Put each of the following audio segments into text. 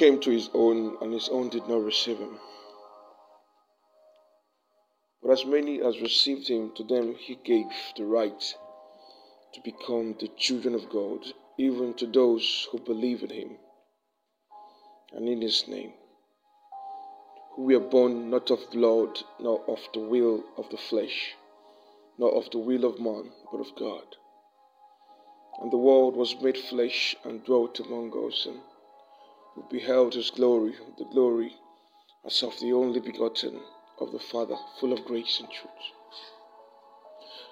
Came to his own, and his own did not receive him. But as many as received him, to them he gave the right to become the children of God, even to those who believe in him and in his name, who were born not of blood, nor of the will of the flesh, nor of the will of man, but of God. And the world was made flesh and dwelt among us, and we beheld his glory, the glory as of the only begotten of the Father, full of grace and truth.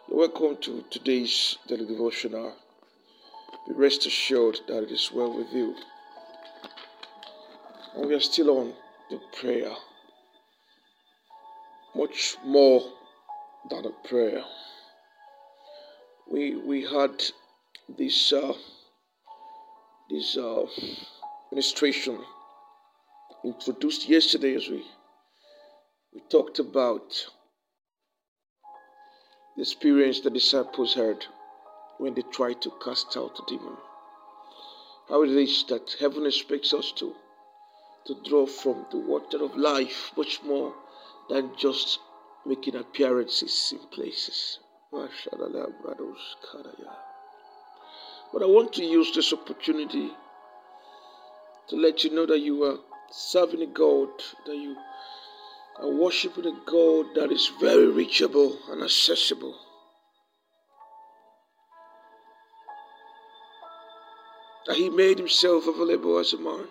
Welcome to today's daily devotional. Be rest assured that it is well with you. And we are still on the prayer. Much more than a prayer. We we had this uh, this uh, ministration introduced yesterday as we we talked about the experience the disciples had when they tried to cast out a demon. How it is that heaven expects us to to draw from the water of life much more than just making appearances in places. But I want to use this opportunity to let you know that you are serving a God, that you are worshiping a God that is very reachable and accessible. That He made Himself available as a man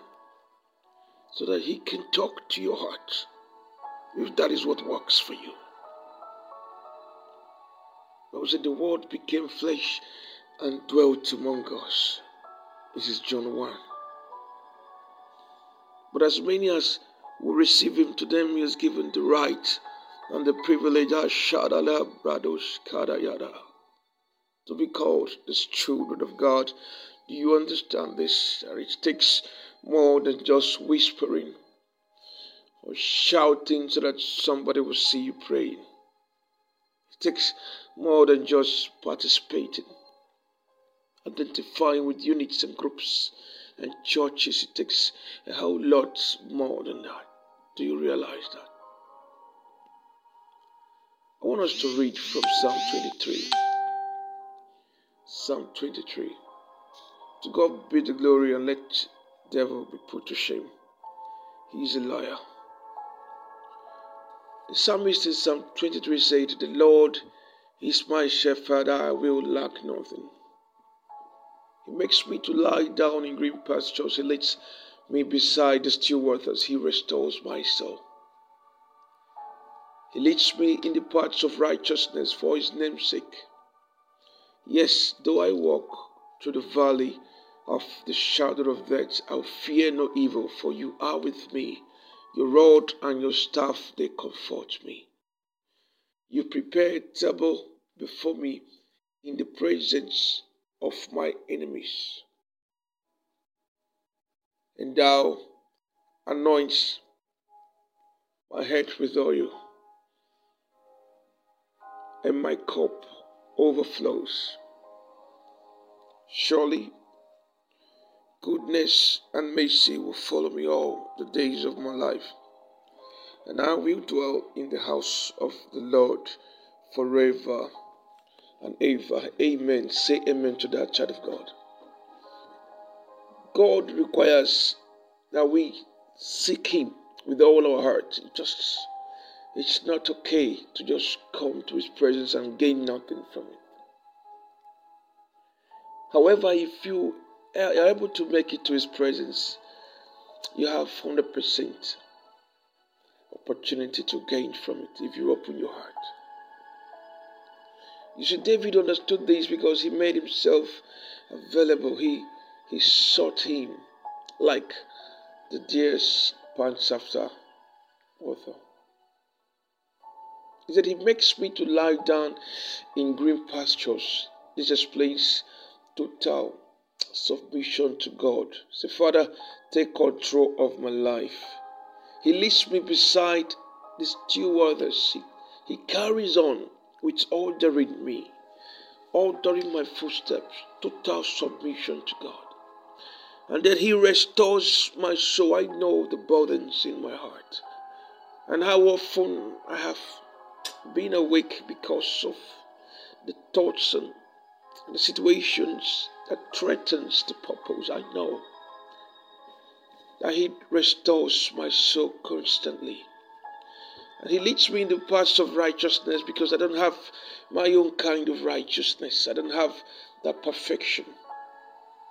so that He can talk to your heart if that is what works for you. Bible said the word became flesh and dwelt among us. This is John 1. But as many as will receive him, to them he has given the right and the privilege to be called the children of God. Do you understand this? It takes more than just whispering or shouting so that somebody will see you praying. It takes more than just participating, identifying with units and groups and churches. It takes a whole lot more than that. Do you realize that? I want us to read from Psalm 23. Psalm 23. To God be the glory and let devil be put to shame. He is a liar. The psalmist in Psalm 23 said, The Lord is my shepherd, I will lack nothing. He makes me to lie down in green pastures. He leads me beside the still waters. He restores my soul. He leads me in the paths of righteousness for his name's sake. Yes, though I walk through the valley of the shadow of death, I'll fear no evil, for you are with me. Your rod and your staff, they comfort me. You prepare a table before me in the presence of my enemies. And thou anoints my head with oil, and my cup overflows. Surely goodness and mercy will follow me all the days of my life, and I will dwell in the house of the Lord forever and ever. Amen. Say amen to that child of God. God requires that we seek Him with all our heart. Just it's not okay to just come to His presence and gain nothing from it. However, if you are able to make it to His presence, you have 100% opportunity to gain from it if you open your heart. You see, David understood this because he made himself available. He he sought him like the deer pants after water. He said, He makes me to lie down in green pastures. This explains total submission to God. Say, Father, take control of my life. He leads me beside the still waters. He, he carries on with ordering me, ordering my footsteps, total submission to God. and that He restores my soul. I know the burdens in my heart and how often I have been awake because of the thoughts and the situations that threatens the purpose. I know that He restores my soul constantly. And He leads me in the paths of righteousness because I don't have my own kind of righteousness. I don't have that perfection.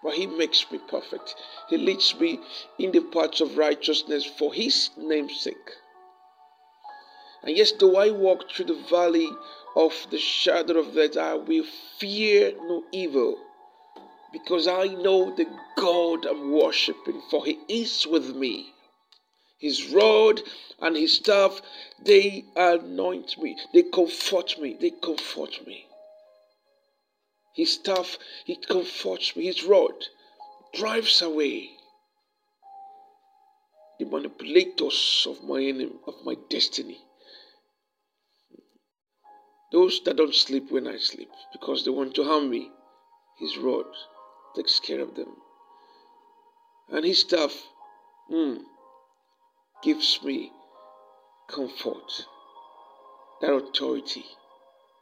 But He makes me perfect. He leads me in the paths of righteousness for His name's sake. And yes, though I walk through the valley of the shadow of death, I will fear no evil because I know the God I'm worshiping, for He is with me. His rod and His staff, they anoint me, they comfort me, they comfort me. His staff, He comforts me, His rod drives away the manipulators of my enemy, of my destiny. Those that don't sleep when I sleep because they want to harm me, His rod takes care of them. And His staff mm, gives me comfort, that authority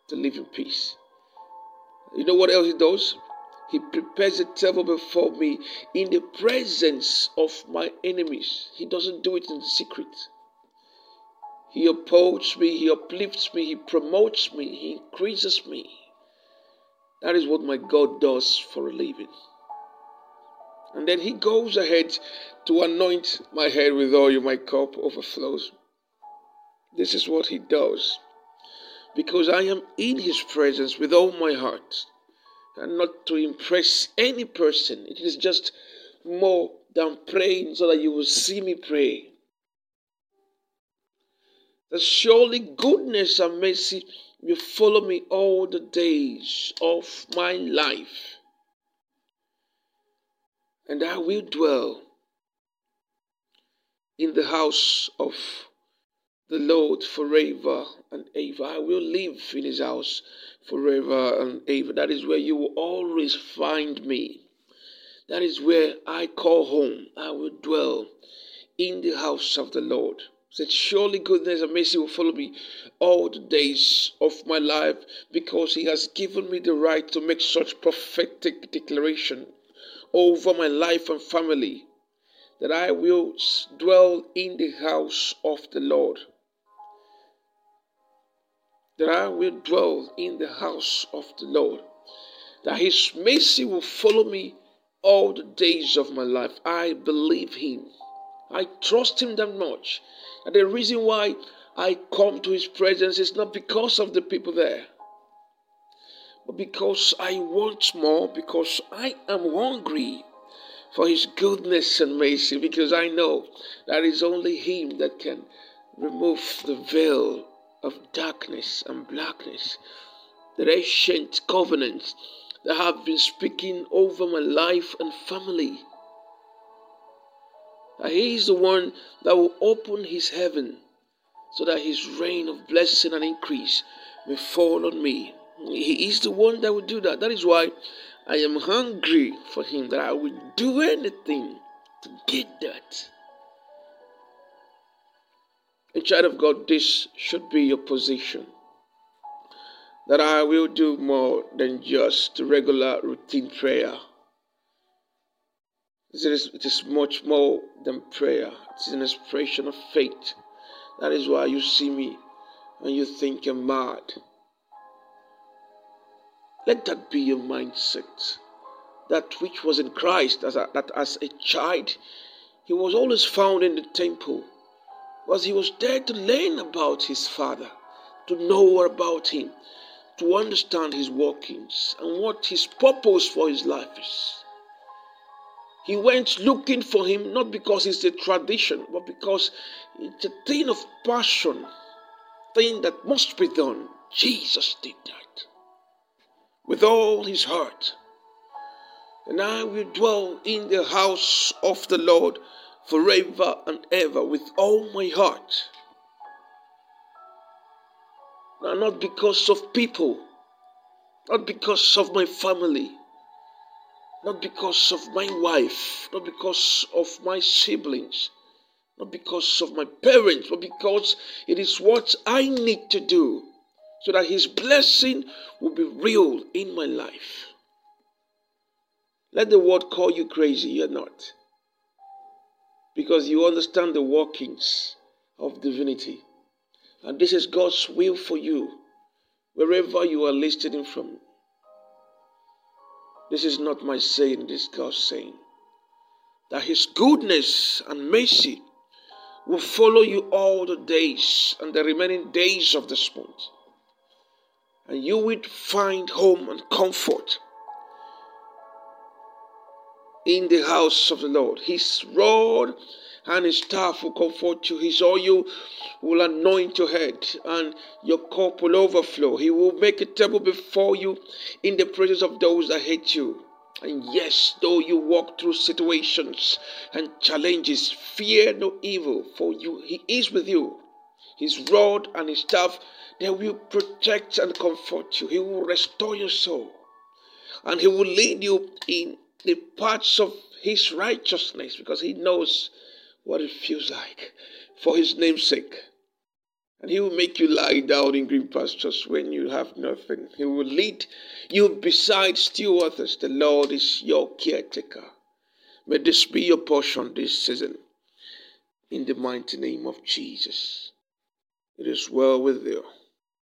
to live in peace. You know what else He does? He prepares a table before me in the presence of my enemies. He doesn't do it in secret. He upholds me, He uplifts me, He promotes me, He increases me. That is what my God does for a living. And then He goes ahead to anoint my head with oil, my cup overflows. This is what He does. Because I am in His presence with all my heart, and not to impress any person. It is just more than praying so that you will see me pray that surely goodness and mercy will follow me all the days of my life, and I will dwell in the house of the Lord forever and ever. I will live in his house forever and ever. That is where you will always find me. That is where I call home. I will dwell in the house of the Lord said, Surely goodness and mercy will follow me all the days of my life because he has given me the right to make such prophetic declaration over my life and family that I will dwell in the house of the Lord. That I will dwell in the house of the Lord. That his mercy will follow me all the days of my life. I believe him. I trust him that much and the reason why I come to his presence is not because of the people there, because I want more, because I am hungry for his goodness and mercy, because I know that it's only him that can remove the veil of darkness and blackness, the ancient covenants that have been speaking over my life and family. He is the one that will open his heaven so that his rain of blessing and increase may fall on me. He is the one that will do that. That is why I am hungry for him, that I will do anything to get that. A child of God, this should be your position. That I will do more than just regular routine prayer. It is, it is much more than prayer. It is an expression of faith. That is why you see me and you think I'm mad. Let that be your mindset. That which was in Christ, as a, that as a child, he was always found in the temple, was he was there to learn about his Father, to know about him, to understand his workings and what his purpose for his life is. He went looking for him not because it's a tradition, but because it's a thing of passion, thing that must be done. Jesus did that with all his heart. And I will dwell in the house of the Lord forever and ever with all my heart. Now, not because of people, not because of my family, not because of my wife, not because of my siblings, not because of my parents, but because it is what I need to do so that His blessing will be real in my life. Let the world call you crazy, you're not. Because you understand the workings of divinity. And this is God's will for you, wherever you are listening from. This is not my saying, this is God's saying. That His goodness and mercy will follow you all the days and the remaining days of this month. And you will find home and comfort in the house of the Lord. His rod and his staff will comfort you. His oil will anoint your head, and your cup will overflow. He will make a table before you in the presence of those that hate you. And yes, though you walk through situations and challenges, fear no evil, for you he is with you. His rod and his staff, they will protect and comfort you. He will restore your soul. And he will lead you in the paths of his righteousness because he knows what it feels like for his name's sake. And he will make you lie down in green pastures when you have nothing. He will lead you beside still waters. The Lord is your caretaker. May this be your portion this season. In the mighty name of Jesus. It is well with you.